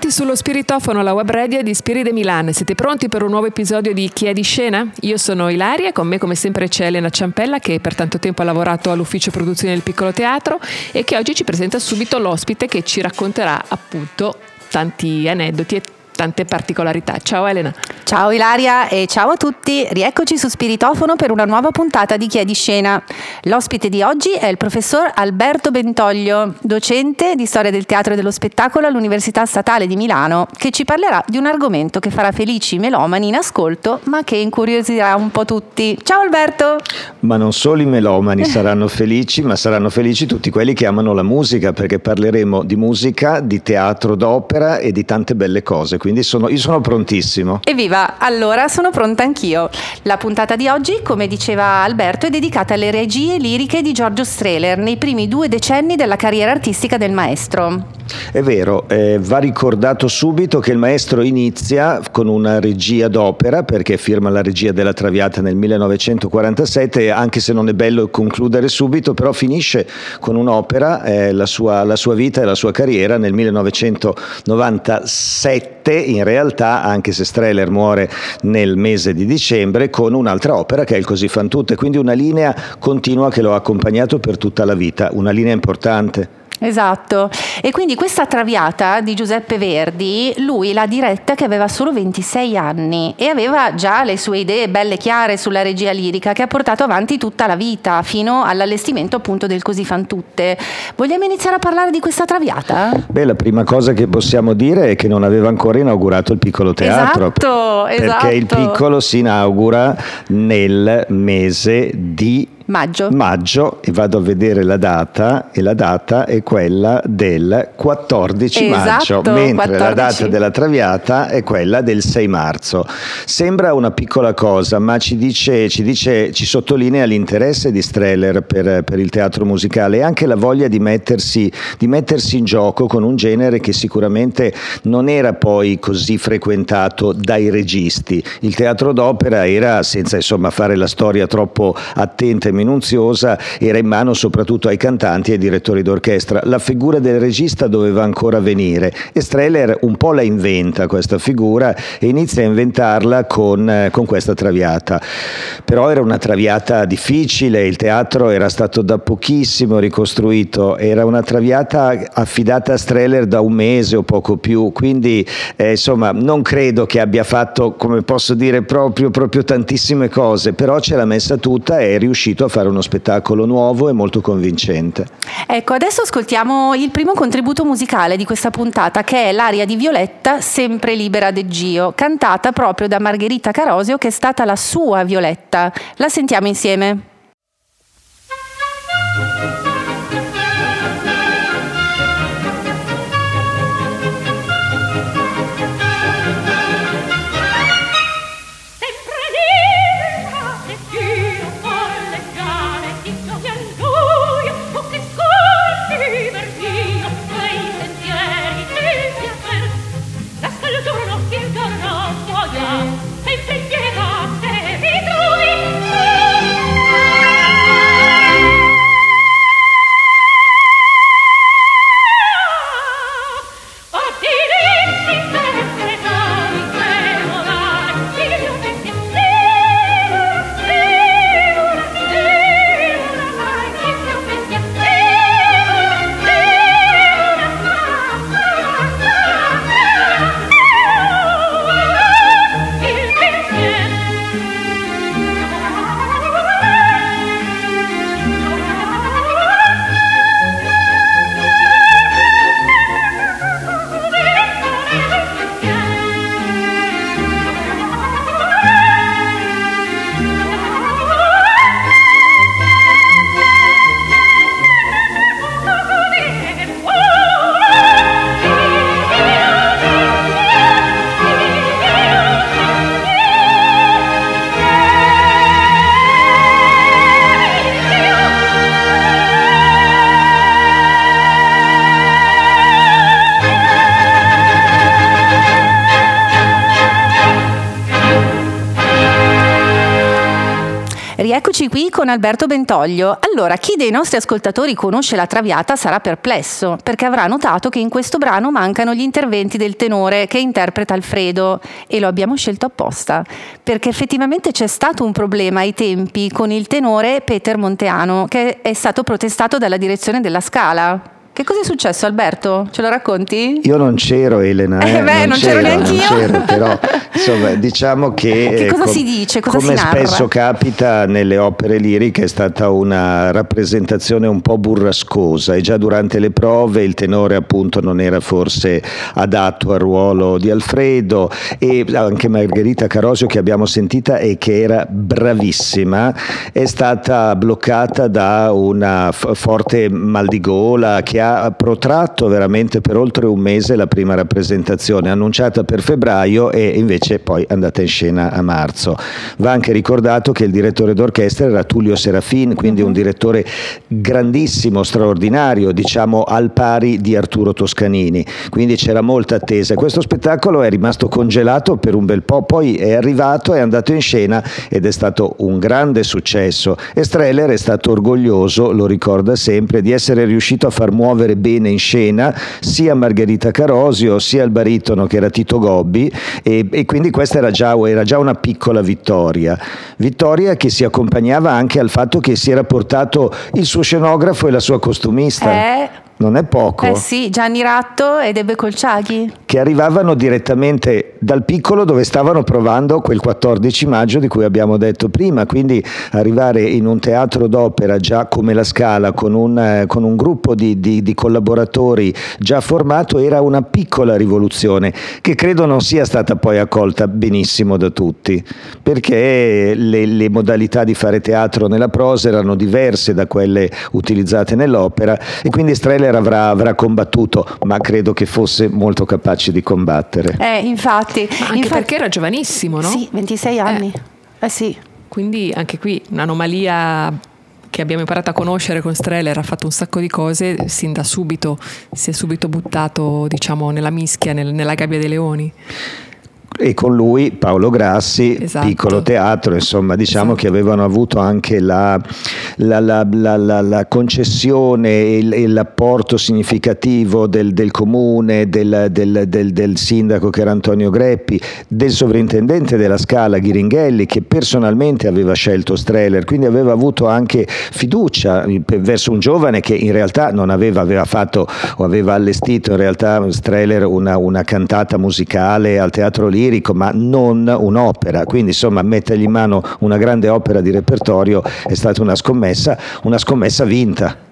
Ben arrivati sullo Spiritofono, la web radio di Spiri de Milan. Siete pronti per un nuovo episodio di Chi è di scena? Io sono Ilaria e con me come sempre c'è Elena Ciampella che per tanto tempo ha lavorato all'ufficio produzione del Piccolo Teatro e che oggi ci presenta subito l'ospite che ci racconterà appunto tanti aneddoti e tante particolarità. Ciao Elena. Ciao Ilaria e ciao a tutti, rieccoci su Spiritofono per una nuova puntata di Chi è di scena. L'ospite di oggi è il professor Alberto Bentoglio, docente di storia del teatro e dello spettacolo all'Università Statale di Milano, che ci parlerà di un argomento che farà felici i melomani in ascolto, ma che incuriosirà un po' tutti. Ciao Alberto! Ma non solo i melomani saranno felici, ma saranno felici tutti quelli che amano la musica, perché parleremo di musica, di teatro d'opera e di tante belle cose. Quindi sono, io sono prontissimo. Evviva! Allora sono pronta anch'io. La puntata di oggi, come diceva Alberto, è dedicata alle regie liriche di Giorgio Strehler nei primi due decenni della carriera artistica del maestro. È vero, eh, va ricordato subito che il maestro inizia con una regia d'opera, perché firma la regia della Traviata nel 1947, anche se non è bello concludere subito, però finisce con un'opera, eh, la, sua, la sua vita e la sua carriera nel 1997, in realtà, anche se Streller muore nel mese di dicembre, con un'altra opera che è il Così fan tutte, quindi una linea continua che lo ha accompagnato per tutta la vita, una linea importante. Esatto, e quindi questa traviata di Giuseppe Verdi, lui l'ha diretta che aveva solo 26 anni e aveva già le sue idee belle chiare sulla regia lirica che ha portato avanti tutta la vita fino all'allestimento appunto del Così fan tutte. Vogliamo iniziare a parlare di questa traviata? Beh, la prima cosa che possiamo dire è che non aveva ancora inaugurato il piccolo teatro. Esatto, perché esatto. il piccolo si inaugura nel mese di Maggio. maggio e vado a vedere la data e la data è quella del 14 maggio, Esatto, mentre la 14. data della Traviata è quella del 6 marzo. Sembra una piccola cosa, ma ci dice, ci, dice, ci sottolinea l'interesse di Streller per, per il teatro musicale e anche la voglia di mettersi, di mettersi in gioco con un genere che sicuramente non era poi così frequentato dai registi. Il teatro d'opera era, senza insomma fare la storia troppo attenta e minuziosa, era in mano soprattutto ai cantanti e ai direttori d'orchestra. La figura del regista doveva ancora venire e Streller un po' la inventa questa figura e inizia a inventarla con, eh, con questa traviata. Però era una traviata difficile, il teatro era stato da pochissimo ricostruito, era una traviata affidata a Streller da un mese o poco più, quindi eh, insomma non credo che abbia fatto, come posso dire, proprio, proprio tantissime cose, però ce l'ha messa tutta e è riuscito a fare uno spettacolo nuovo e molto convincente. Ecco, adesso ascoltiamo il primo contributo musicale di questa puntata che è l'aria di Violetta, sempre libera de Gio, cantata proprio da Margherita Carosio che è stata la sua Violetta. La sentiamo insieme. Rieccoci qui con Alberto Bentoglio. Allora, chi dei nostri ascoltatori conosce la Traviata sarà perplesso, perché avrà notato che in questo brano mancano gli interventi del tenore che interpreta Alfredo e lo abbiamo scelto apposta, perché effettivamente c'è stato un problema ai tempi con il tenore Peter Monteano, che è stato protestato dalla direzione della Scala. Che cosa è successo Alberto? Ce lo racconti? Io non c'ero Elena, Eh eh, beh, non c'ero neanch'io. non c'ero, però insomma diciamo che, Che cosa com- si dice? Cosa come si spesso capita nelle opere liriche è stata una rappresentazione un po' burrascosa e già durante le prove il tenore appunto non era forse adatto al ruolo di Alfredo e anche Margherita Carosio che abbiamo sentita e che era bravissima è stata bloccata da una f- forte mal di gola che ha protratto veramente per oltre un mese la prima rappresentazione, annunciata per febbraio e invece poi andata in scena a marzo. Va anche ricordato che il direttore d'orchestra era Tullio Serafin, quindi un direttore grandissimo, straordinario, diciamo al pari di Arturo Toscanini, quindi c'era molta attesa. Questo spettacolo è rimasto congelato per un bel po', poi è arrivato, è andato in scena ed è stato un grande successo e Streller è stato orgoglioso, lo ricorda sempre, di essere riuscito a far muovere bene in scena sia Margherita Carosio sia il baritono che era Tito Gobbi e, e quindi questa era già, era già una piccola vittoria. Vittoria che si accompagnava anche al fatto che si era portato il suo scenografo e la sua costumista. Eh, Non è poco. eh sì, Gianni Ratto ed Ebbe Colciaghi. Che arrivavano direttamente dal piccolo dove stavano provando quel 14 maggio di cui abbiamo detto prima. Quindi arrivare in un teatro d'opera già come la Scala, con un, eh, con un gruppo di, di- di collaboratori già formato, era una piccola rivoluzione che credo non sia stata poi accolta benissimo da tutti, perché le, le modalità di fare teatro nella prosa erano diverse da quelle utilizzate nell'opera e quindi Streller avrà, avrà combattuto, ma credo che fosse molto capace di combattere. Eh, infatti. Anche infatti- perché era giovanissimo, no? Sì, 26 anni. Eh, sì. Quindi anche qui un'anomalia che abbiamo imparato a conoscere con Streller, ha fatto un sacco di cose, sin da subito si è subito buttato diciamo nella mischia, nel- nella gabbia dei leoni. E con lui Paolo Grassi, Esatto. piccolo teatro, insomma, diciamo Esatto. che avevano avuto anche la, la- la- la- concessione e l'apporto significativo del, del comune, del, del- del- del sindaco che era Antonio Greppi, del sovrintendente della Scala Ghiringhelli che personalmente aveva scelto Streller, quindi aveva avuto anche fiducia verso un giovane che in realtà non aveva, aveva fatto o aveva allestito in realtà Streller una, una cantata musicale al teatro lirico, ma non un'opera. Quindi insomma mettergli in mano una grande opera di repertorio è stata una scommessa, una scommessa vinta.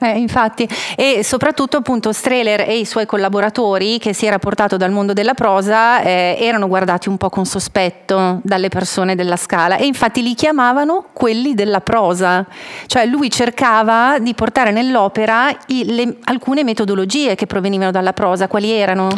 Eh, infatti, e soprattutto appunto Streller e i suoi collaboratori che si era portato dal mondo della prosa eh, erano guardati un po' con sospetto dalle persone della scala e infatti li chiamavano quelli della prosa, cioè lui cercava di portare nell'opera i- le- alcune metodologie che provenivano dalla prosa, quali erano?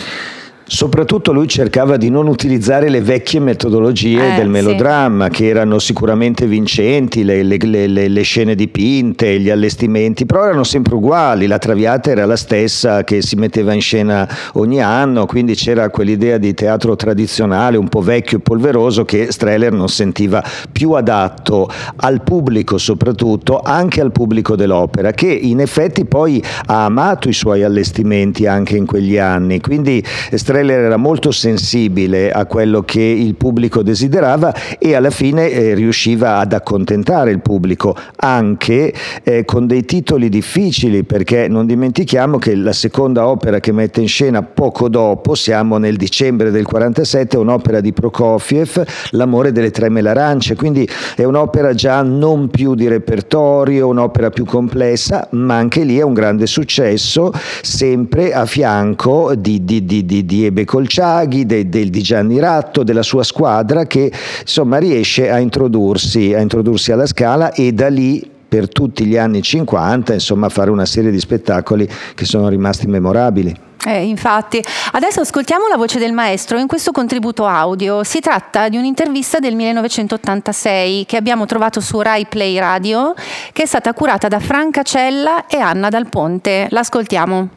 Soprattutto lui cercava di non utilizzare le vecchie metodologie Eh, del sì. melodramma, che erano sicuramente vincenti, le, le- le- le- le scene dipinte, gli allestimenti, però erano sempre uguali, la traviata era la stessa che si metteva in scena ogni anno, quindi c'era quell'idea di teatro tradizionale, un po' vecchio e polveroso, che Streller non sentiva più adatto al pubblico soprattutto, anche al pubblico dell'opera, che in effetti poi ha amato i suoi allestimenti anche in quegli anni, quindi Streller era molto sensibile a quello che il pubblico desiderava e alla fine eh, riusciva ad accontentare il pubblico anche eh, con dei titoli difficili perché non dimentichiamo che la seconda opera che mette in scena poco dopo, siamo nel dicembre del 47, è un'opera di Prokofiev, L'amore delle tre melarance, quindi è un'opera già non più di repertorio, un'opera più complessa, ma anche lì è un grande successo, sempre a fianco di, di, di, di Ebe Colciaghi, de- del- di Gianni Ratto, della sua squadra che insomma riesce a introdursi, a introdursi alla scala e da lì per tutti gli anni 50 insomma fare una serie di spettacoli che sono rimasti memorabili. Eh, infatti, adesso ascoltiamo la voce del maestro in questo contributo audio. Si tratta di un'intervista del 1986 che abbiamo trovato su Rai Play Radio, che è stata curata da Franca Cella e Anna Dal Ponte. L'ascoltiamo.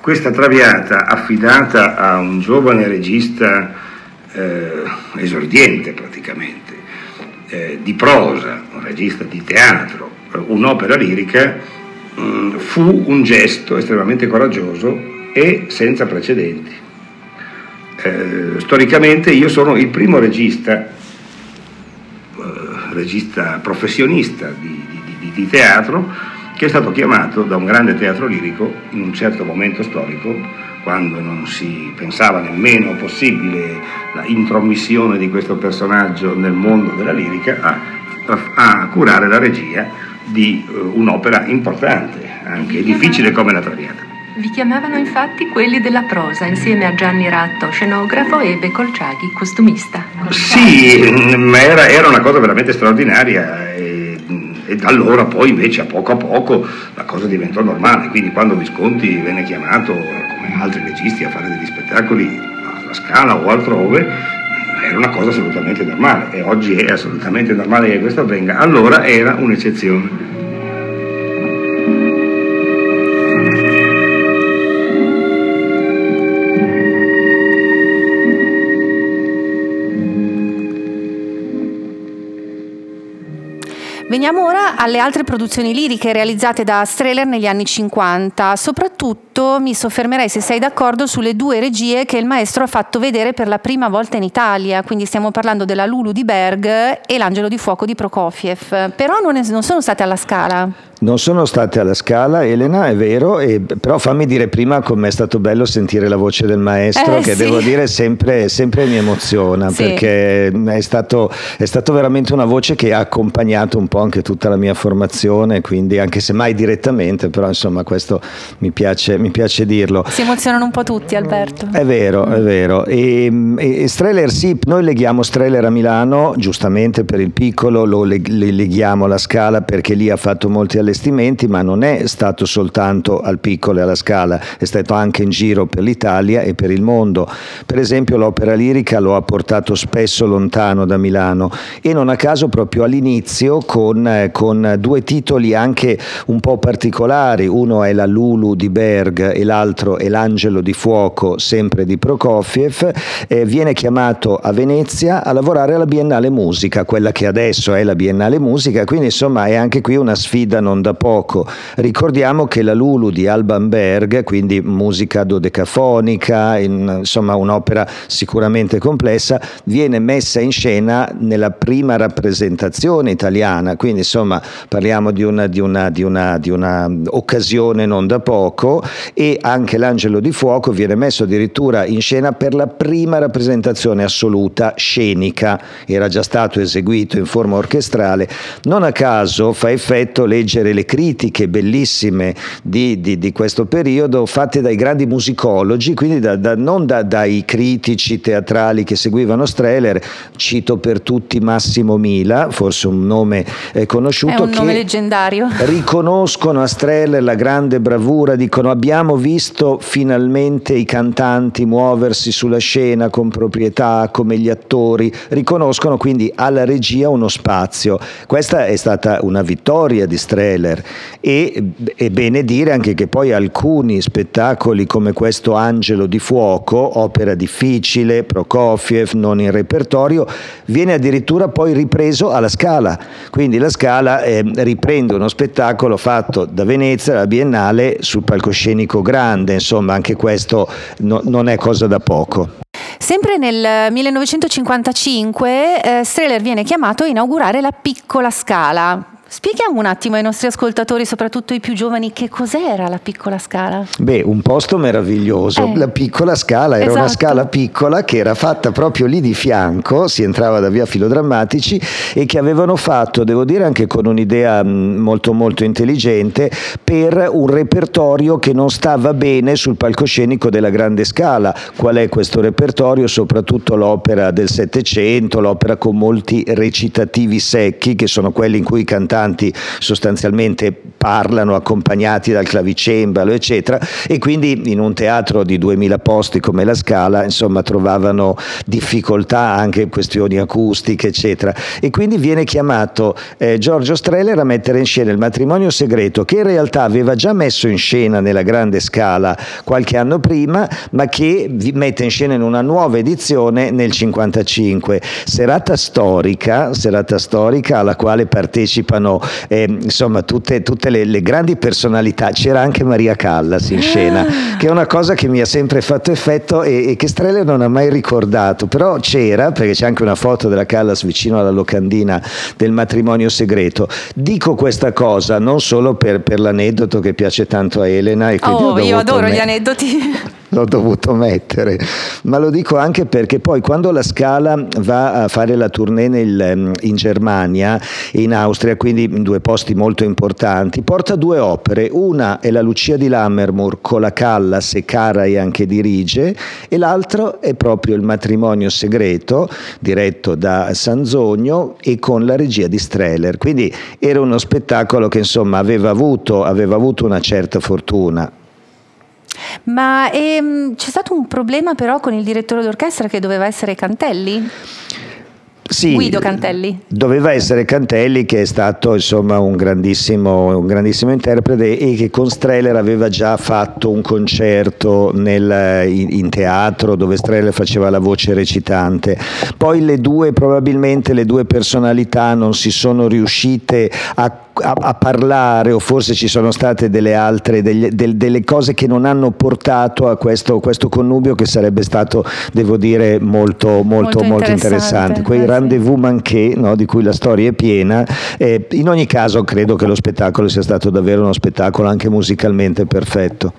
Questa traviata affidata a un giovane regista eh, esordiente praticamente, eh, di prosa, un regista di teatro, un'opera lirica, mh, mm, fu un gesto estremamente coraggioso e senza precedenti. Eh, storicamente io sono il primo regista, eh, regista professionista di, di, di teatro, che è stato chiamato da un grande teatro lirico in un certo momento storico, quando non si pensava nemmeno possibile la intromissione di questo personaggio nel mondo della lirica, a, a, a curare la regia di uh, un'opera importante, anche difficile come la Traviata. Vi chiamavano infatti quelli della prosa, insieme a Gianni Ratto, scenografo, e Becolciaghi, costumista. Sì, ma era, era una cosa veramente straordinaria. E da allora poi invece a poco a poco la cosa diventò normale, quindi quando Visconti venne chiamato come altri registi a fare degli spettacoli alla Scala o altrove, era una cosa assolutamente normale. E oggi è assolutamente normale che questo avvenga, allora era un'eccezione. Veniamo ora alle altre produzioni liriche realizzate da Strehler negli anni 50. Soprattutto mi soffermerei, se sei d'accordo, sulle due regie che il maestro ha fatto vedere per la prima volta in Italia. Quindi stiamo parlando della Lulu di Berg e l'Angelo di Fuoco di Prokofiev. Però non, è, non sono state alla scala. Non sono state alla scala, Elena, è vero, e, però fammi dire prima com'è stato bello sentire la voce del maestro, Eh, che sì. devo dire sempre, sempre mi emoziona, Sì. perché è stato, è stato veramente una voce che ha accompagnato un po' anche tutta la mia formazione, quindi anche se mai direttamente, però insomma questo mi piace, mi piace dirlo. Si emozionano un po' tutti, Alberto. È vero, è vero. E, e, e Streller sì, noi leghiamo Streller a Milano, giustamente per il piccolo, lo leg- le leghiamo alla Scala perché lì ha fatto molti allestimenti, ma non è stato soltanto al piccolo e alla Scala, è stato anche in giro per l'Italia e per il mondo. Per esempio l'opera lirica lo ha portato spesso lontano da Milano e non a caso proprio all'inizio con, eh, con due titoli anche un po' particolari, uno è la Lulu di Berg e l'altro è l'Angelo di Fuoco, sempre di Prokofiev, eh, viene chiamato a Venezia a lavorare alla Biennale Musica, quella che adesso è la Biennale Musica, quindi insomma è anche qui una sfida non da poco. Ricordiamo che la Lulu di Alban Berg, quindi musica dodecafonica, in- insomma un'opera sicuramente complessa, viene messa in scena nella prima rappresentazione italiana, quindi insomma parliamo di una, di una, di una, di una occasione non da poco. E anche l'Angelo di Fuoco viene messo addirittura in scena per la prima rappresentazione assoluta scenica, era già stato eseguito in forma orchestrale, non a caso fa effetto leggere le critiche bellissime di, di- di questo periodo fatte dai grandi musicologi, quindi da- da- non da- dai critici teatrali che seguivano Streller, cito per tutti Massimo Mila, forse un nome eh, È conosciuto, un nome leggendario. riconoscono a Streller la grande bravura, dicono abbiamo visto finalmente i cantanti muoversi sulla scena con proprietà come gli attori, riconoscono quindi alla regia uno spazio. Questa è stata una vittoria di Streller e è bene dire anche che poi alcuni spettacoli come questo Angelo di Fuoco, opera difficile, Prokofiev, non in repertorio, viene addirittura poi ripreso alla Scala. Quindi la Scala eh, riprende uno spettacolo fatto da Venezia alla Biennale sul palcoscenico grande, insomma anche questo no- non è cosa da poco. Sempre nel 1955 eh, Streller viene chiamato a inaugurare la piccola scala. Spieghiamo un attimo ai nostri ascoltatori, soprattutto i più giovani, che cos'era la piccola scala. Beh, un posto meraviglioso, Eh. la piccola scala, era una Esatto. scala piccola che era fatta proprio lì di fianco, si entrava da via Filodrammatici e che avevano fatto, devo dire anche con un'idea mh, molto molto intelligente, per un repertorio che non stava bene sul palcoscenico della grande scala. Qual è questo repertorio? Soprattutto l'opera del Settecento, l'opera con molti recitativi secchi, che sono quelli in cui i cantanti sostanzialmente parlano accompagnati dal clavicembalo, eccetera, e quindi in un teatro di 2000 posti come la Scala, insomma, trovavano difficoltà anche questioni acustiche, eccetera. E quindi viene chiamato eh, Giorgio Streller a mettere in scena il matrimonio segreto, che in realtà aveva già messo in scena nella grande Scala qualche anno prima, ma che mette in scena in una nuova edizione nel 55. Serata storica, serata storica alla quale partecipano eh, insomma tutte, tutte le, le, grandi personalità. C'era anche Maria Callas in scena, che è una cosa che mi ha sempre fatto effetto e, e che Streller non ha mai ricordato, però c'era, perché c'è anche una foto della Callas vicino alla locandina del matrimonio segreto. Dico questa cosa non solo per, per l'aneddoto che piace tanto a Elena e quindi oh, io adoro me- gli aneddoti l'ho dovuto mettere, ma lo dico anche perché poi quando la Scala va a fare la tournée nel, in Germania e in Austria, quindi in due posti molto importanti, porta due opere, una è la Lucia di Lammermoor con la Callas e Karajan che dirige e l'altro è proprio il matrimonio segreto diretto da Sanzogno e con la regia di Streller, quindi era uno spettacolo che insomma aveva avuto, aveva avuto una certa fortuna ma ehm, c'è stato un problema però con il direttore d'orchestra che doveva essere Cantelli? Sì, Guido Cantelli. Doveva essere Cantelli che è stato insomma, un, grandissimo, un, grandissimo, interprete e che con Streller aveva già fatto un concerto nel, in, in, teatro dove Streller faceva la voce recitante. Poi le due, probabilmente le due personalità non si sono riuscite a a, a, parlare o forse ci sono state delle altre, delle, delle, delle cose che non hanno portato a questo, questo, connubio che sarebbe stato, devo dire, molto, molto, molto, molto interessante. Quei eh, rendezvous manqué no, di cui la storia è piena. Eh, in ogni caso credo che lo spettacolo sia stato davvero uno spettacolo anche musicalmente perfetto.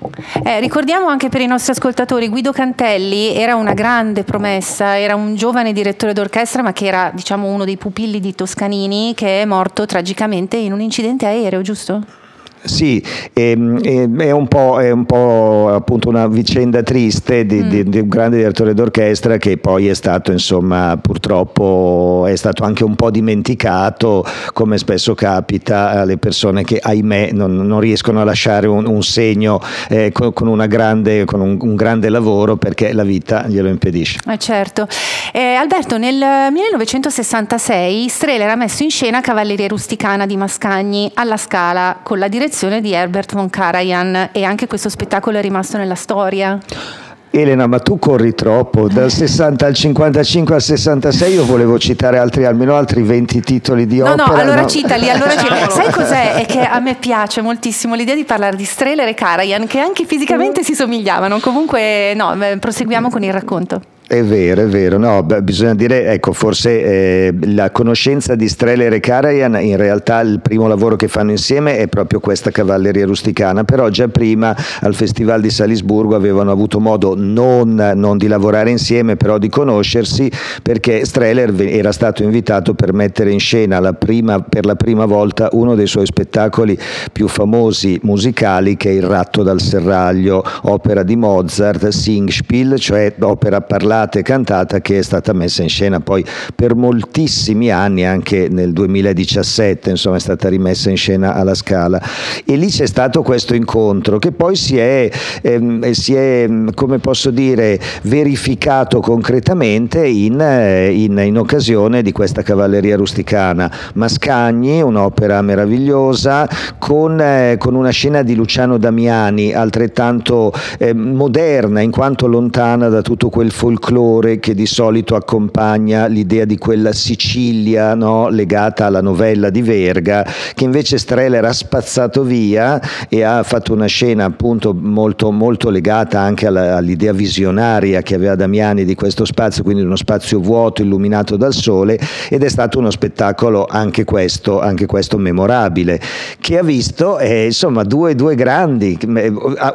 Eh, ricordiamo anche per i nostri ascoltatori, Guido Cantelli era una grande promessa, era un giovane direttore d'orchestra ma che era diciamo, uno dei pupilli di Toscanini che è morto tragicamente in un incidente aereo, giusto? Sì, è, è, un è, un po', appunto una vicenda triste di, mm. di, di, un grande direttore d'orchestra che poi è stato insomma purtroppo è stato anche un po' dimenticato come spesso capita alle persone che ahimè non, non riescono a lasciare un, un segno eh, con, con, grande, con un, un, grande lavoro perché la vita glielo impedisce. Eh certo. Eh, Alberto, nel 1966 Streller ha messo in scena Cavalleria Rusticana di Mascagni alla Scala con la direzione direzione di Herbert von Karajan e anche questo spettacolo è rimasto nella storia. Elena, ma tu corri troppo, dal 60 al 55 al 66 io volevo citare altri, almeno altri 20 titoli di no, opera. No, allora no. citali, allora citali. Sai cos'è? È che a me piace moltissimo l'idea di parlare di Streller e Karajan, che anche fisicamente si somigliavano. Comunque, no, proseguiamo con il racconto. È vero, è vero, no, bisogna dire, ecco, forse eh, la conoscenza di Streller e Karajan, in realtà il primo lavoro che fanno insieme è proprio questa cavalleria rusticana, però già prima al Festival di Salisburgo avevano avuto modo non, non di lavorare insieme, però di conoscersi, perché Streller era stato invitato per mettere in scena la prima, per la prima volta uno dei suoi spettacoli più famosi musicali, che è Il ratto dal serraglio, opera di Mozart, Singspiel, cioè opera parlata ballata e cantata che è stata messa in scena poi per moltissimi anni, anche nel 2017, insomma è stata rimessa in scena alla Scala. E lì c'è stato questo incontro che poi si è, ehm, si è come posso dire, verificato concretamente in, eh, in, in occasione di questa cavalleria rusticana. Mascagni, un'opera meravigliosa, con, eh, con una scena di Luciano Damiani altrettanto eh, moderna in quanto lontana da tutto quel folklore folklore che di solito accompagna l'idea di quella Sicilia no? legata alla novella di Verga, che invece Streller ha spazzato via e ha fatto una scena appunto molto, molto legata anche alla, all'idea visionaria che aveva Damiani di questo spazio, quindi uno spazio vuoto illuminato dal sole ed è stato uno spettacolo anche questo, anche questo memorabile, che ha visto eh, insomma due, due, grandi,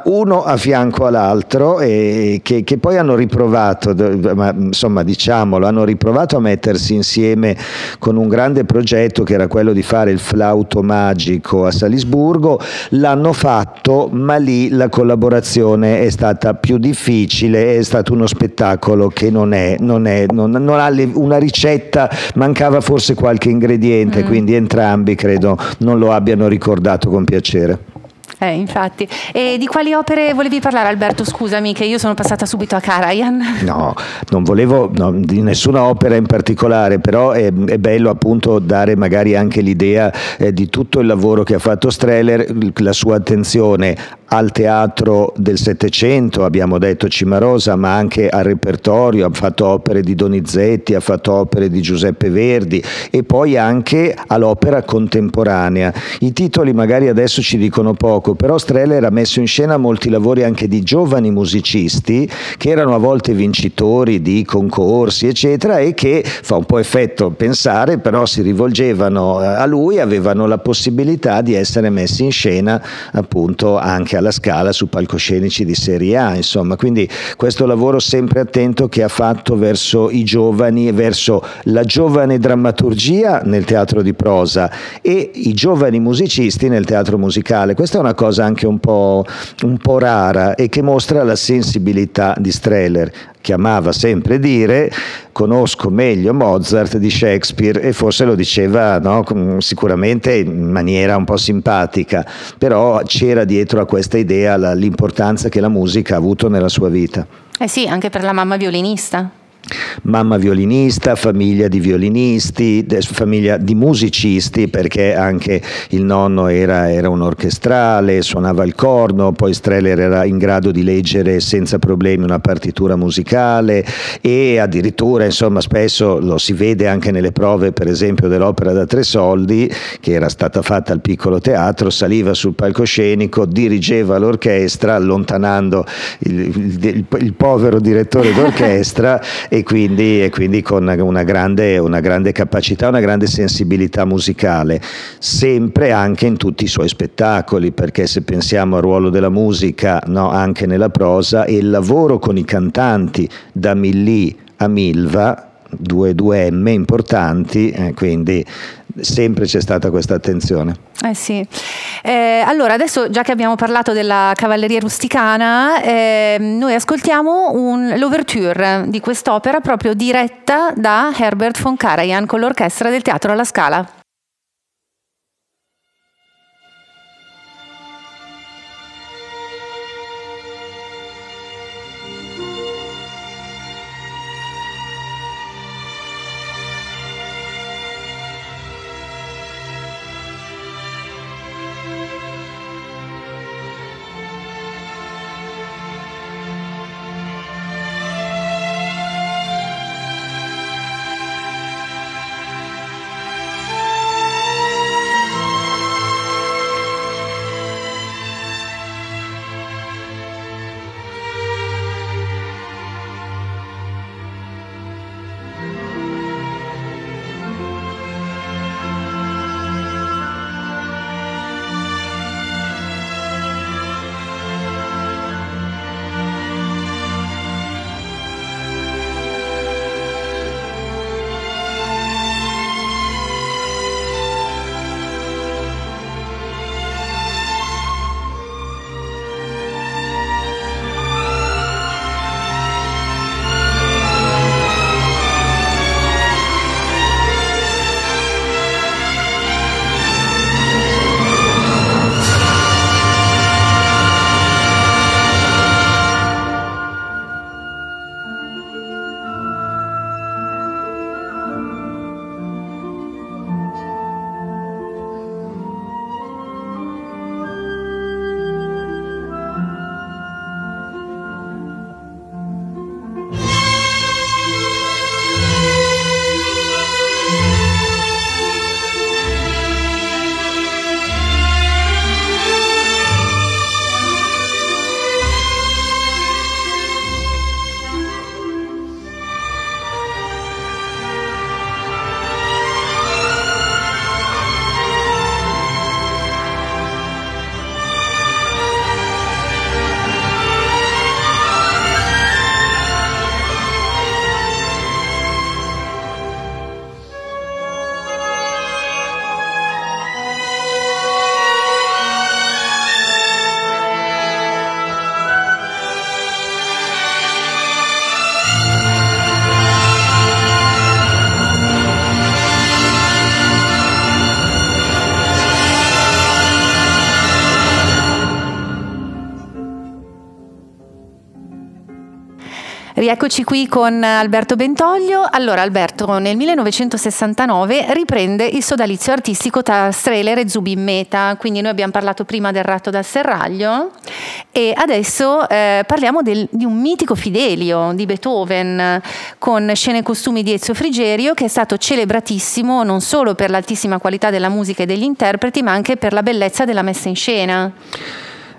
uno a fianco all'altro e che, che poi hanno riprovato ma insomma diciamolo, hanno riprovato a mettersi insieme con un grande progetto che era quello di fare il flauto magico a Salisburgo, l'hanno fatto, ma lì la collaborazione è stata più difficile, è stato uno spettacolo che non, è, non, è, non, non ha le, una ricetta, mancava forse qualche ingrediente, mm. quindi entrambi credo non lo abbiano ricordato con piacere. Eh, infatti. E di quali opere volevi parlare, Alberto? Scusami, che io sono passata subito a Karajan. No, non volevo no, di nessuna opera in particolare, però è, è, bello appunto dare magari anche l'idea eh, di tutto il lavoro che ha fatto Streller, la sua attenzione al teatro del Settecento, abbiamo detto Cimarosa, ma anche al repertorio, ha fatto opere di Donizetti, ha fatto opere di Giuseppe Verdi e poi anche all'opera contemporanea. I titoli magari adesso ci dicono poco, però Streller ha messo in scena molti lavori anche di giovani musicisti che erano a volte vincitori di concorsi, eccetera, e che fa un po' effetto pensare, però si rivolgevano a lui, avevano la possibilità di essere messi in scena appunto anche alla alla Scala su palcoscenici di Serie A, insomma, quindi questo lavoro sempre attento che ha fatto verso i giovani, verso la giovane drammaturgia nel teatro di prosa e i giovani musicisti nel teatro musicale. Questa è una cosa anche un po', un po rara e che mostra la sensibilità di Streller chiamava sempre dire conosco meglio Mozart di Shakespeare e forse lo diceva no, sicuramente in maniera un po' simpatica, però c'era dietro a questa idea l'importanza che la musica ha avuto nella sua vita. Eh sì, anche per la mamma violinista mamma violinista, famiglia di violinisti, famiglia di musicisti perché anche il nonno era, era, un orchestrale, suonava il corno, poi Streller era in grado di leggere senza problemi una partitura musicale e addirittura insomma spesso lo si vede anche nelle prove per esempio dell'opera da tre soldi che era stata fatta al piccolo teatro, saliva sul palcoscenico, dirigeva l'orchestra allontanando il, il, il, povero direttore d'orchestra e quindi, e quindi con una grande, una grande, capacità, una grande sensibilità musicale, sempre anche in tutti i suoi spettacoli, perché se pensiamo al ruolo della musica no, anche nella prosa e il lavoro con i cantanti da Millì a Milva, due, due M importanti, eh, quindi sempre c'è stata questa attenzione. Eh sì. Eh, allora, adesso già che abbiamo parlato della cavalleria rusticana, eh, noi ascoltiamo un, l'ouverture di quest'opera proprio diretta da Herbert von Karajan con l'orchestra del Teatro alla Scala. Rieccoci qui con Alberto Bentoglio. Allora, Alberto, nel 1969 riprende il sodalizio artistico tra Strehler e Zubin Mehta. Quindi noi abbiamo parlato prima del ratto dal serraglio e adesso eh, parliamo del, di un mitico Fidelio di Beethoven con scene e costumi di Ezio Frigerio che è stato celebratissimo non solo per l'altissima qualità della musica e degli interpreti, ma anche per la bellezza della messa in scena.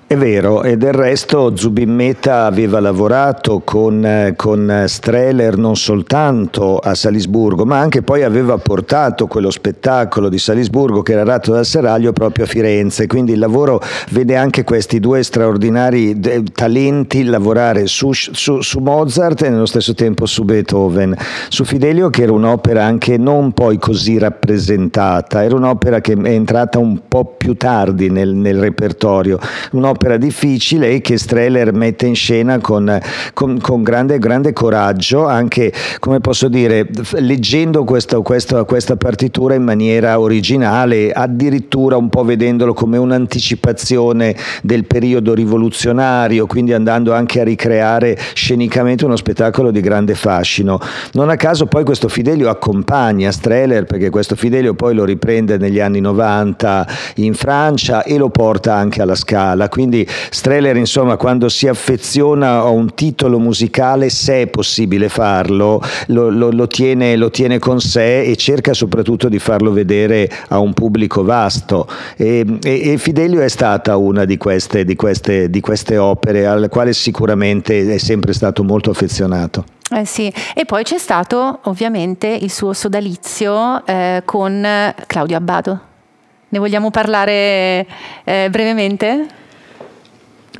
È vero, e del resto Zubin Mehta aveva lavorato con, con Strehler non soltanto a Salisburgo, ma anche poi aveva portato quello spettacolo di Salisburgo che era ratto dal serraglio proprio a Firenze, quindi il lavoro vede anche questi due straordinari talenti lavorare su, su, su Mozart e nello stesso tempo su Beethoven, su Fidelio che era un'opera anche non poi così rappresentata, era un'opera che è entrata un po' più tardi nel, nel repertorio, un'opera un'opera difficile e che Streller mette in scena con, con, con grande, grande, coraggio, anche come posso dire, leggendo questo, questo, questa partitura in maniera originale, addirittura un po' vedendolo come un'anticipazione del periodo rivoluzionario, quindi andando anche a ricreare scenicamente uno spettacolo di grande fascino. Non a caso poi questo Fidelio accompagna Streller perché questo Fidelio poi lo riprende negli anni 90 in Francia e lo porta anche alla Scala, quindi quindi Streller insomma quando si affeziona a un titolo musicale se è possibile farlo lo, lo, lo, tiene, lo tiene, con sé e cerca soprattutto di farlo vedere a un pubblico vasto e, e, e Fidelio è stata una di queste, di, queste, di queste opere alle quali sicuramente è sempre stato molto affezionato. Eh sì, e poi c'è stato ovviamente il suo sodalizio eh, con Claudio Abbado. Ne vogliamo parlare eh, brevemente?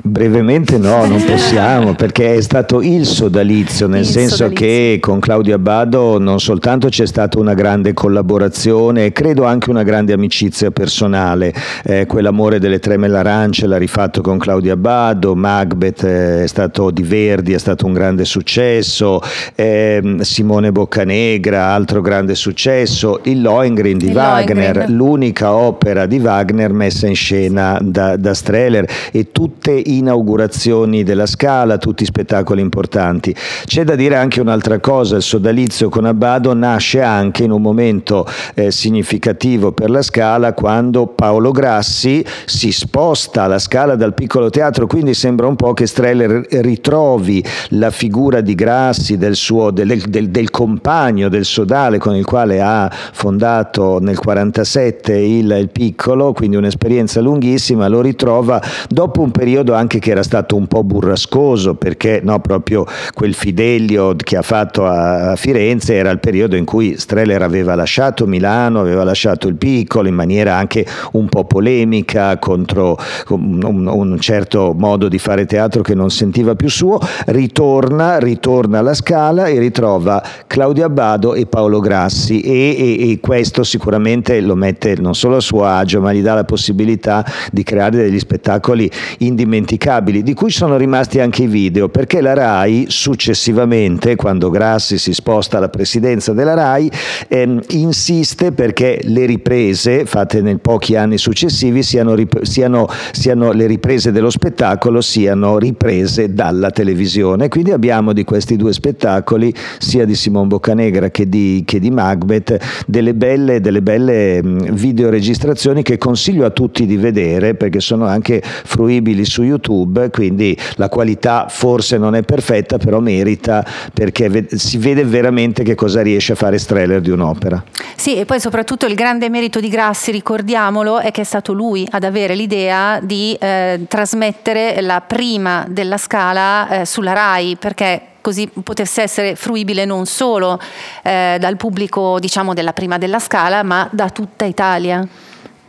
Brevemente no, non possiamo perché è stato il sodalizio, nel il senso sodalizio. che con Claudio Abbado non soltanto c'è stata una grande collaborazione, credo anche una grande amicizia personale, eh, quell'amore delle tremelle arance l'ha rifatto con Claudio Abbado, Macbeth eh, è stato di Verdi, è stato un grande successo, eh, Simone Boccanegra, altro grande successo, il Lohengrin di il Wagner, Lohengrin. l'unica opera di Wagner messa in scena da, da Streller e tutte inaugurazioni della Scala, tutti spettacoli importanti. C'è da dire anche un'altra cosa, il sodalizio con Abbado nasce anche in un momento eh, significativo per la Scala quando Paolo Grassi si sposta alla Scala dal piccolo teatro, quindi sembra un po' che Streller ritrovi la figura di Grassi, del, suo, del, del, del compagno del sodale con il quale ha fondato nel 47 il, il piccolo, quindi un'esperienza lunghissima, lo ritrova dopo un periodo anche che era stato un po' burrascoso perché no, proprio quel Fidelio che ha fatto a Firenze era il periodo in cui Streller aveva lasciato Milano, aveva lasciato il piccolo in maniera anche un po' polemica contro un, un certo modo di fare teatro che non sentiva più suo, ritorna, ritorna alla Scala e ritrova Claudio Abbado e Paolo Grassi e, e, e questo sicuramente lo mette non solo a suo agio ma gli dà la possibilità di creare degli spettacoli indimenticabili indimenticabili, di cui sono rimasti anche i video, perché la RAI successivamente, quando Grassi si sposta alla presidenza della RAI, ehm, insiste perché le riprese fatte nei pochi anni successivi siano, rip- siano, siano, le riprese dello spettacolo siano riprese dalla televisione. Quindi abbiamo di questi due spettacoli, sia di Simone Boccanegra che di, che di Macbeth, delle belle, delle belle videoregistrazioni che consiglio a tutti di vedere perché sono anche fruibili su YouTube YouTube, quindi la qualità forse non è perfetta, però merita perché si vede veramente che cosa riesce a fare Streller di un'opera. Sì, e poi soprattutto il grande merito di Grassi, ricordiamolo, è che è stato lui ad avere l'idea di eh, trasmettere la prima della scala eh, sulla RAI, perché così potesse essere fruibile non solo eh, dal pubblico diciamo della prima della scala, ma da tutta Italia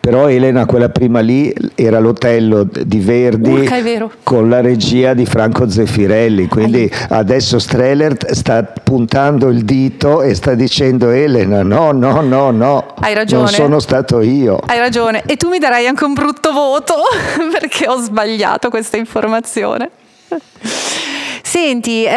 però Elena quella prima lì era l'Otello di Verdi Urca, con la regia di Franco Zeffirelli. Quindi Ai. adesso Streller sta puntando il dito e sta dicendo Elena no no no no hai ragione. non sono stato io. Hai ragione. E tu mi darai anche un brutto voto perché ho sbagliato questa informazione Senti, eh,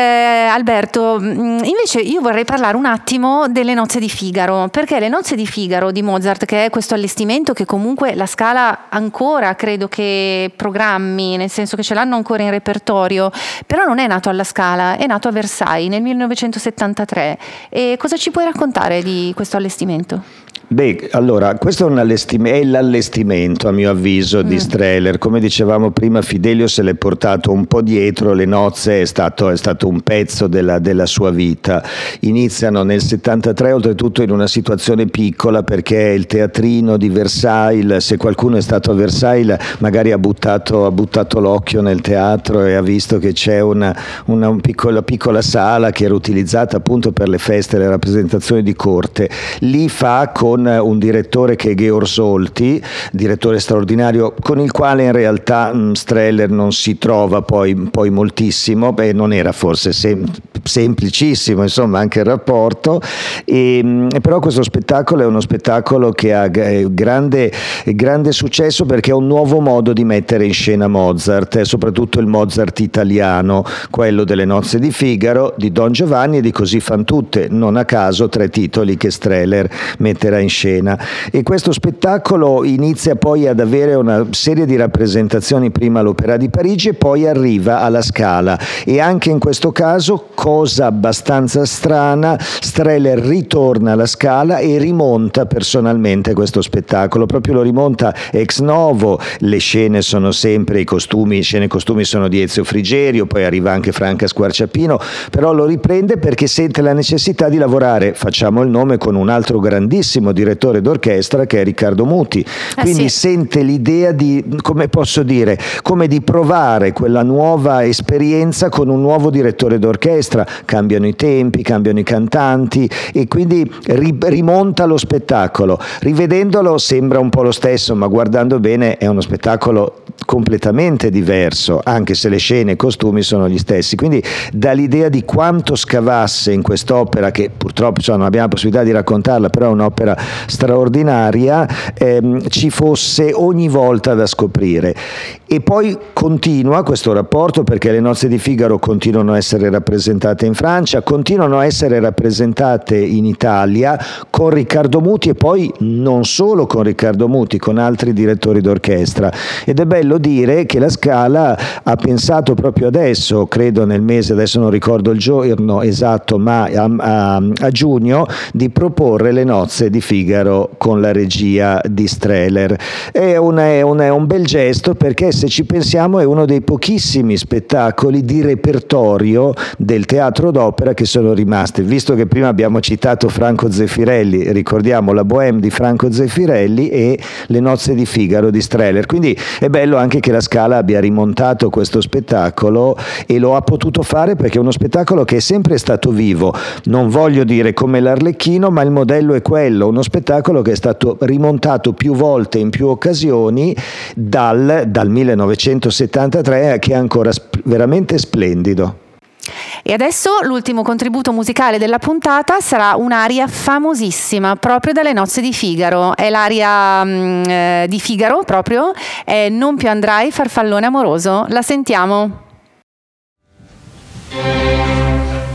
Alberto, mh, invece io vorrei parlare un attimo delle nozze di Figaro, perché le nozze di Figaro di Mozart, che è questo allestimento che comunque la Scala ancora credo che programmi, nel senso che ce l'hanno ancora in repertorio, però non è nato alla Scala, è nato a Versailles nel 1973. E cosa ci puoi raccontare di questo allestimento? Beh, allora, questo è, è l'allestimento, a mio avviso, di Mm. Streller. Come dicevamo prima, Fidelio se l'è portato un po' dietro, le nozze è stato, è stato un pezzo della, della sua vita. Iniziano nel 73, oltretutto in una situazione piccola, perché il teatrino di Versailles, se qualcuno è stato a Versailles magari ha buttato, ha buttato l'occhio nel teatro e ha visto che c'è una, una un piccola, piccola sala che era utilizzata appunto per le feste, le rappresentazioni di corte. Lì fa con un direttore che è Georg Solti, direttore straordinario, con il quale in realtà mh, Streller non si trova poi, poi moltissimo, beh, non era forse sem- semplicissimo insomma anche il rapporto, e, mh, però questo spettacolo è uno spettacolo che ha g- grande, grande successo perché è un nuovo modo di mettere in scena Mozart, e soprattutto il Mozart italiano, quello delle nozze di Figaro, di Don Giovanni e di Così fan tutte, non a caso tre titoli che Streller metterà in scena. E questo spettacolo inizia poi ad avere una serie di rappresentazioni, prima all'Opera di Parigi e poi arriva alla Scala. E anche in questo caso, cosa abbastanza strana, Streller ritorna alla Scala e rimonta personalmente questo spettacolo, proprio lo rimonta ex novo, le scene sono sempre i costumi, scene e costumi sono di Ezio Frigerio, poi arriva anche Franca Squarciapino, però lo riprende perché sente la necessità di lavorare, facciamo il nome, con un altro grandissimo direttore d'orchestra che è Riccardo Muti. Quindi sì. sente l'idea di, come posso dire, come di provare quella nuova esperienza con un nuovo direttore d'orchestra. Cambiano i tempi, cambiano i cantanti e quindi ri- rimonta lo spettacolo. Rivedendolo sembra un po' lo stesso, ma guardando bene è uno spettacolo completamente diverso, anche se le scene e i costumi sono gli stessi. Quindi dà l'idea di quanto scavasse in quest'opera, che purtroppo insomma, non abbiamo la possibilità di raccontarla, però è un'opera straordinaria, ehm, ci fosse ogni volta da scoprire. E poi continua questo rapporto perché le nozze di Figaro continuano a essere rappresentate in Francia, continuano a essere rappresentate in Italia con Riccardo Muti e poi non solo con Riccardo Muti, con altri direttori d'orchestra. Ed è bello dire che la Scala ha pensato proprio adesso, credo nel mese, adesso non ricordo il giorno esatto, ma a, a- a giugno, di proporre le nozze di Figaro con la regia di Streller. È, una- è una- è un bel gesto perché se ci pensiamo è uno dei pochissimi spettacoli di repertorio del teatro d'opera che sono rimasti. Visto che prima abbiamo citato Franco Zeffirelli, ricordiamo la Bohème di Franco Zeffirelli e le nozze di Figaro di Streller. Quindi è bello anche che la Scala abbia rimontato questo spettacolo e lo ha potuto fare perché è uno spettacolo che è sempre stato vivo. Non voglio dire come l'Arlecchino, ma il modello è quello, uno spettacolo che è stato rimontato più volte in più occasioni dal, dal 1973 che è ancora sp- veramente splendido. E adesso l'ultimo contributo musicale della puntata sarà un'aria famosissima proprio dalle nozze di Figaro. È l'aria mm, eh, di Figaro proprio, è Non più andrai farfallone amoroso. La sentiamo.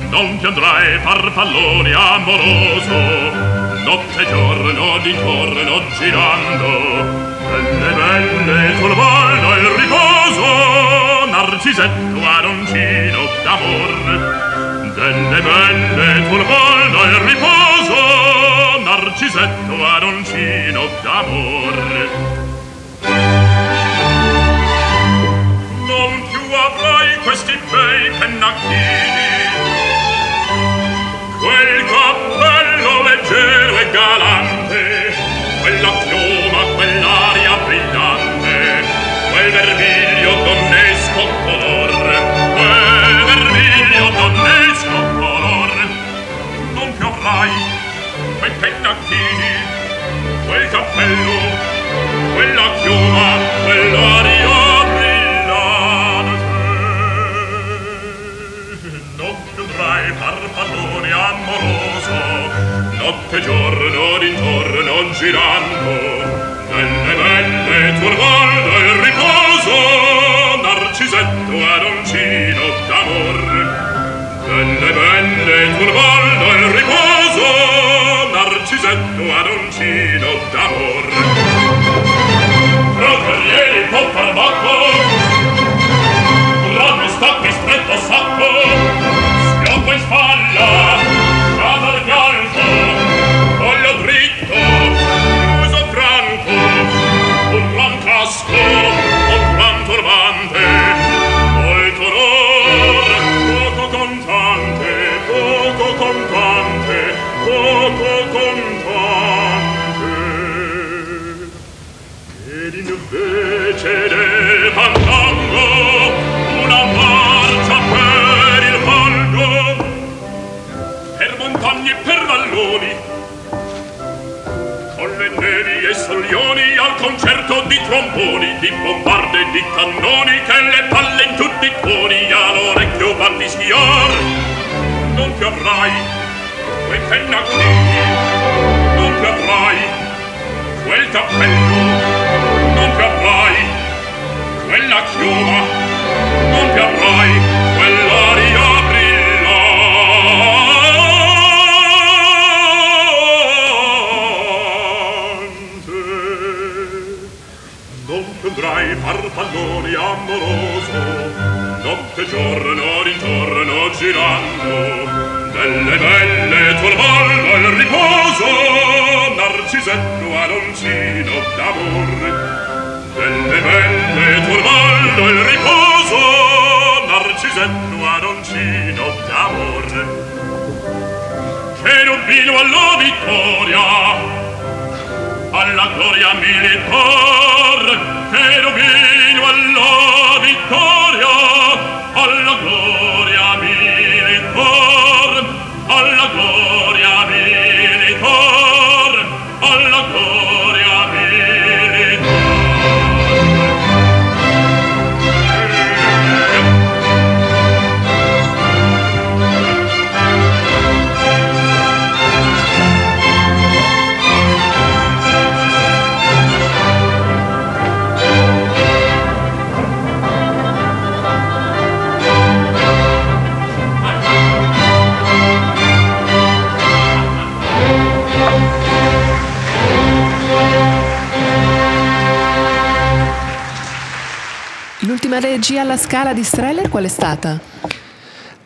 Non più andrai farfallone amoroso Notte e giorno d'intorno girando Belle belle riposo narcisetto aroncino d'amor. Delle belle turboldo il riposo narcisetto aroncino d'amor. Non più avrai questi bei pennacchini. Quel cappello leggero e galante quella quei pennacchini, quel cappello, quella chioma, quell'aria brillante. Non chiudrai farfallone amoroso, notte e giorno d'intorno girando, nelle belle turbando del riposo, narcisetto aloncino d'amor, nelle belle turbate il riposo, rossetto adoncino d'amor. Roserrieri popparmacco Grano stacchi stretto sacco Schioppo in spalla. tromboni, di bombarde, di cannoni, che le palle in tutti i tuoni, all'orecchio van di schior. Non ti avrai quei pennacchini, non ti avrai quel cappello, non ti avrai quella chioma, non ti avrai pallone amoroso notte giorno d'intorno girando. Delle belle turbolva il riposo narcisetto aloncino d'amor. Delle belle turbolva il riposo narcisetto aloncino d'amor. Cherubino alla vittoria alla gloria militar cherubino alla vittoria alla gloria. Regia alla scala di Streller qual è stata?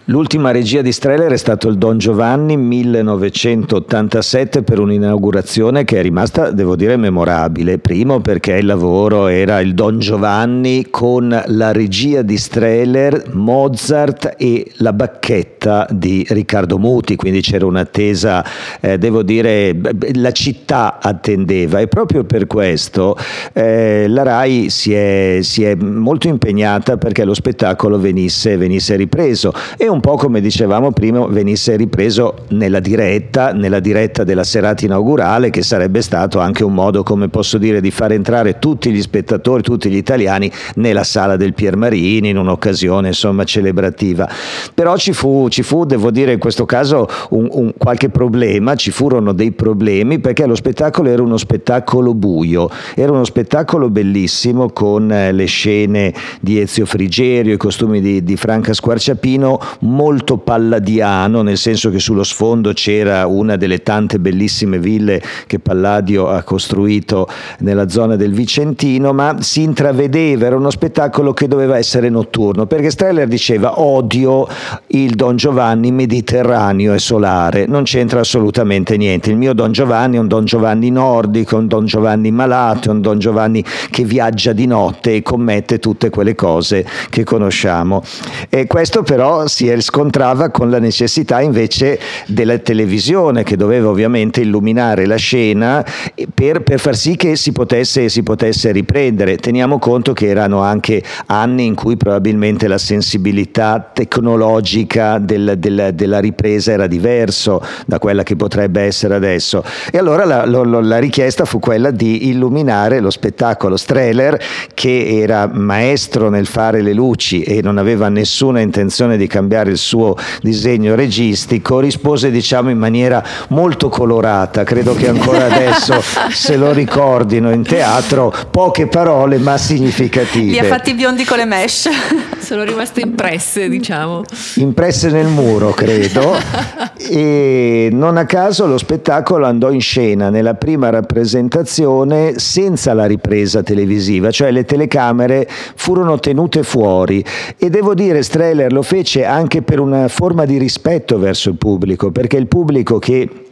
L'ultima regia di Streller è stato il Don Giovanni 1987 per un'inaugurazione che è rimasta, devo dire, memorabile. Primo perché il lavoro era il Don Giovanni con la regia di Streller, Mozart e la bacchetta di Riccardo Muti, quindi c'era un'attesa, eh, devo dire, la città attendeva e proprio per questo eh, la RAI si è, si è molto impegnata perché lo spettacolo venisse, venisse ripreso e un po' come dicevamo prima venisse ripreso nella diretta, nella diretta della serata inaugurale che sarebbe stato anche un modo, come posso dire, di far entrare tutti gli spettatori, tutti gli italiani nella sala del Piermarini in un'occasione insomma celebrativa. Però ci fu, ci fu devo dire in questo caso un, un qualche problema, ci furono dei problemi perché lo spettacolo era uno spettacolo buio, era uno spettacolo bellissimo con eh, le scene di Ezio Frigerio, i costumi di, di Franca Squarciapino, molto palladiano, nel senso che sullo sfondo c'era una delle tante bellissime ville che Palladio ha costruito nella zona del Vicentino, ma si intravedeva, era uno spettacolo che doveva essere notturno, perché Streller diceva odio il Don Giovanni mediterraneo e solare, non c'entra assolutamente niente, il mio Don Giovanni è un Don Giovanni nordico, un Don Giovanni malato, un Don Giovanni che viaggia di notte e commette tutte quelle cose che conosciamo. E questo però si scontrava con la necessità invece della televisione che doveva ovviamente illuminare la scena per, per far sì che si potesse, si potesse riprendere. Teniamo conto che erano anche anni in cui probabilmente la sensibilità tecnologica del, del, della ripresa era diverso da quella che potrebbe essere adesso. E allora la, lo, la richiesta fu quella di illuminare lo spettacolo Streller che era maestro nel fare le luci e non aveva nessuna intenzione di cambiare spiegare il suo disegno registico, rispose diciamo in maniera molto colorata, credo che ancora adesso se lo ricordino in teatro, poche parole ma significative. Li ha fatti biondi con le mesh. Sono rimaste impresse, diciamo. Impresse nel muro, credo, e non a caso lo spettacolo andò in scena nella prima rappresentazione senza la ripresa televisiva, cioè le telecamere furono tenute fuori e devo dire Streller lo fece anche per una forma di rispetto verso il pubblico, perché il pubblico che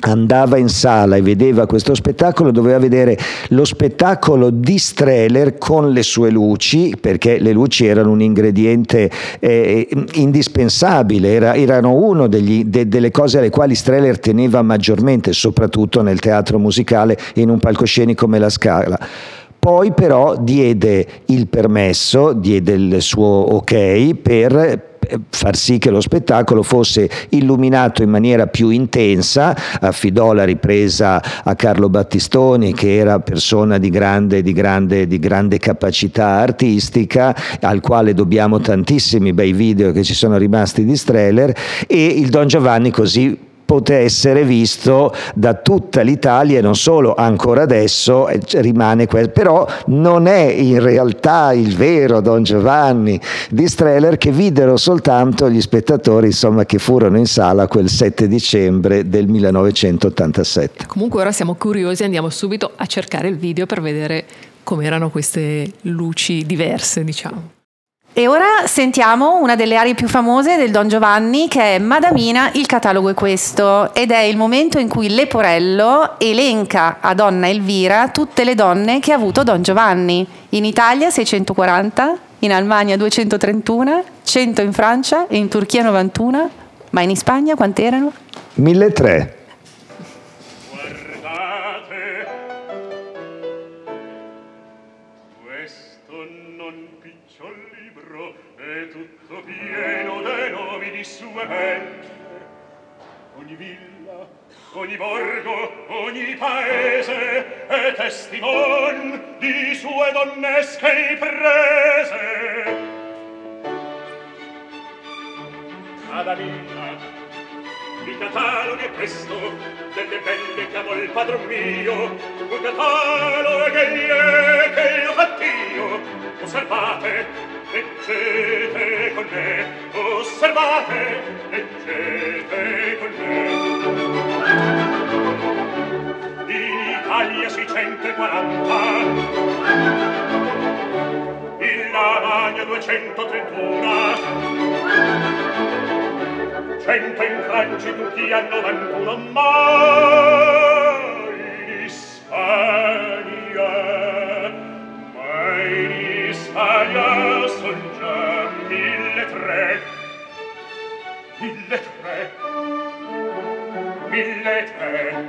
andava in sala e vedeva questo spettacolo doveva vedere lo spettacolo di Streller con le sue luci perché le luci erano un ingrediente eh, indispensabile era, erano una de, delle cose alle quali Streller teneva maggiormente soprattutto nel teatro musicale in un palcoscenico come la Scala poi però diede il permesso, diede il suo ok per far sì che lo spettacolo fosse illuminato in maniera più intensa, affidò la ripresa a Carlo Battistoni che era persona di grande, di grande, di grande capacità artistica, al quale dobbiamo tantissimi bei video che ci sono rimasti di Streller e il Don Giovanni così poté essere visto da tutta l'Italia e non solo, ancora adesso rimane questo, però non è in realtà il vero Don Giovanni di Streller che videro soltanto gli spettatori insomma, che furono in sala quel 7 dicembre del 1987. Comunque ora siamo curiosi, andiamo subito a cercare il video per vedere com'erano queste luci diverse, diciamo. E ora sentiamo una delle arie più famose del Don Giovanni che è Madamina, il catalogo è questo ed è il momento in cui Leporello elenca a donna Elvira tutte le donne che ha avuto Don Giovanni. In Italia 640, in Almania 231, 100 in Francia e in Turchia 91, ma in Spagna quante erano? 1300. ogni villa ogni borgo ogni paese è testimon di sue donnesche imprese Adamina i cataloghi presto delle belle che chiamò il padron mio un catalogo che gli è che io fattio. Osservate leggete con me, osservate, leggete con me. In Italia 640, in Lavagna 231, cento in Francia e Turchia 91, ma in Ispania, ma in Ispania tre, mille tre, mille tre.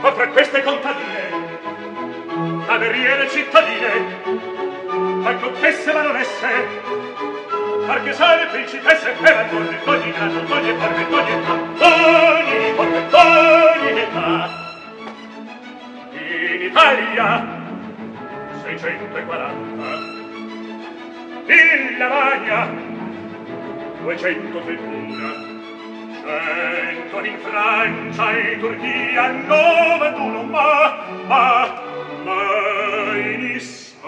Ma tra queste contadine, cameriere cittadine, ma contesse baronesse, marchesane, principesse, per ogni, ogni grado, ogni forme, ogni età, ogni forme, ogni età. In Italia, 640, in Lavagna, duecento tribuna cento in Francia e Turchia novant'uno ma ma ma in Ispania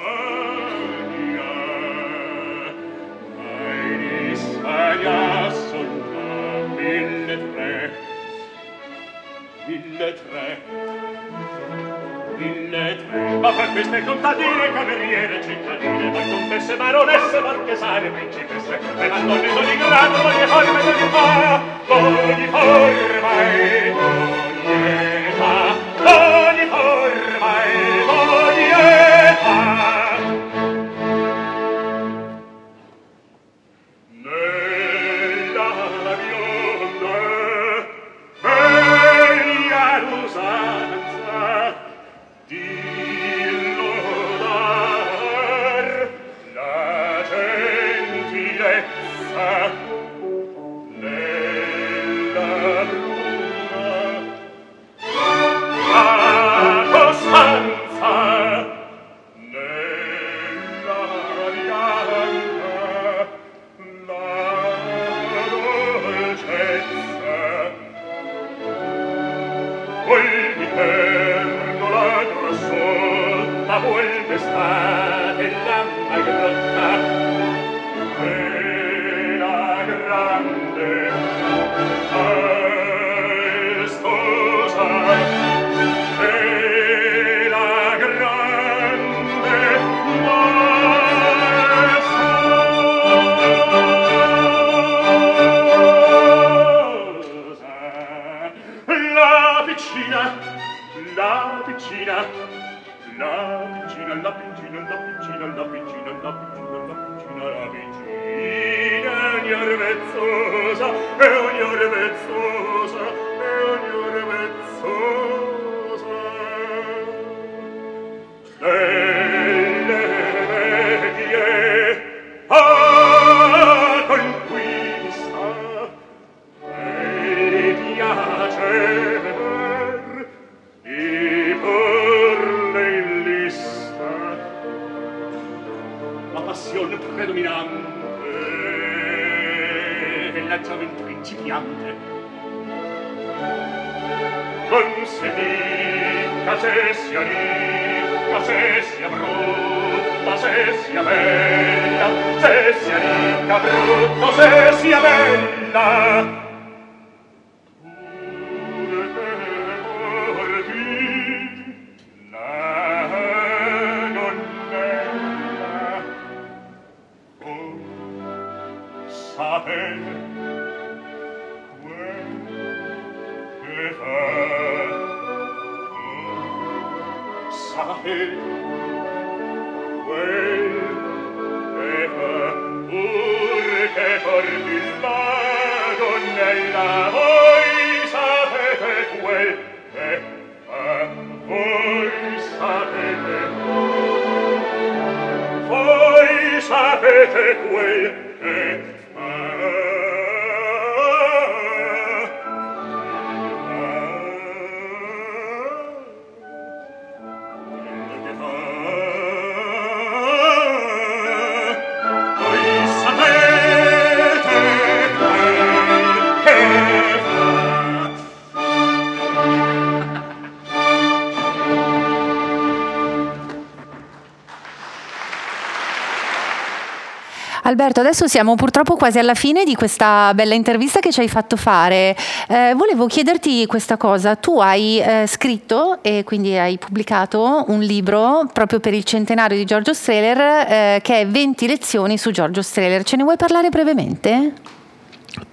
ma in Ispania sono mille tre mille tre le tre ma per queste contadine cameriere cittadine ma contesse baronesse marchesane principesse le madonne d'ogni grado ogni forma d'ogni fa ogni forma e ogni età ogni forma bella Alberto, adesso siamo purtroppo quasi alla fine di questa bella intervista che ci hai fatto fare. Eh, volevo chiederti questa cosa. Tu hai eh, scritto e quindi hai pubblicato un libro proprio per il centenario di Giorgio Strehler eh, che è 20 lezioni su Giorgio Strehler. Ce ne vuoi parlare brevemente?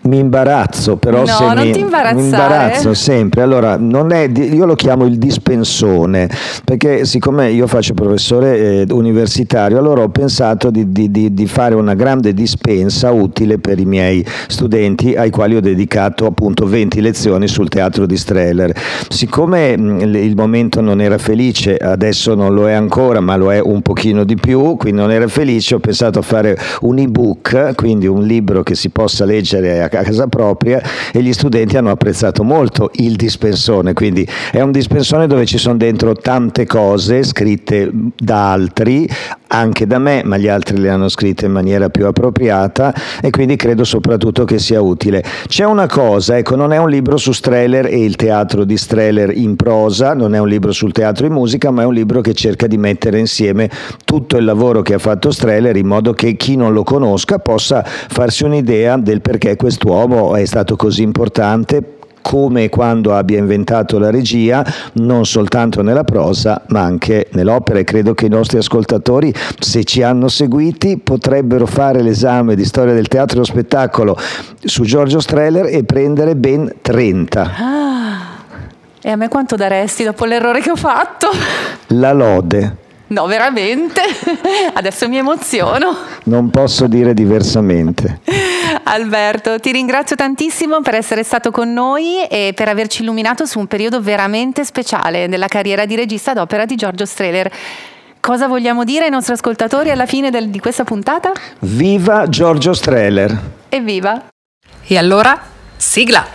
Mi imbarazzo, però No, se non mi, ti imbarazzare. mi imbarazzo sempre. Allora, non è io lo chiamo il dispensone, perché siccome io faccio professore eh, universitario, allora ho pensato di, di- di- di fare una grande dispensa utile per i miei studenti, ai quali ho dedicato appunto 20 lezioni sul teatro di Strehler. Siccome mh, il il momento non era felice, adesso non lo è ancora, ma lo è un pochino di più, quindi non era felice, ho pensato a fare un ebook, quindi un libro che si possa leggere a a casa propria e gli studenti hanno apprezzato molto il dispensone, quindi è un dispensone dove ci sono dentro tante cose scritte da altri, anche da me, ma gli altri le hanno scritte in maniera più appropriata e quindi credo soprattutto che sia utile. C'è una cosa, ecco, non è un libro su Strehler e il teatro di Strehler in prosa, non è un libro sul teatro in musica, ma è un libro che cerca di mettere insieme tutto il lavoro che ha fatto Strehler in modo che chi non lo conosca possa farsi un'idea del perché quest'uomo è stato così importante come e quando abbia inventato la regia, non soltanto nella prosa, ma anche nell'opera. E credo che i nostri ascoltatori, se ci hanno seguiti, potrebbero fare l'esame di storia del teatro e dello spettacolo su Giorgio Strehler e prendere ben 30. E a me quanto daresti dopo l'errore che ho fatto? La lode. No, veramente? Adesso mi emoziono. Non posso dire diversamente. Alberto, ti ringrazio tantissimo per essere stato con noi e per averci illuminato su un periodo veramente speciale della carriera di regista d'opera di Giorgio Strehler. Cosa vogliamo dire ai nostri ascoltatori alla fine del- di questa puntata? Viva Giorgio Strehler! Evviva! E allora, sigla!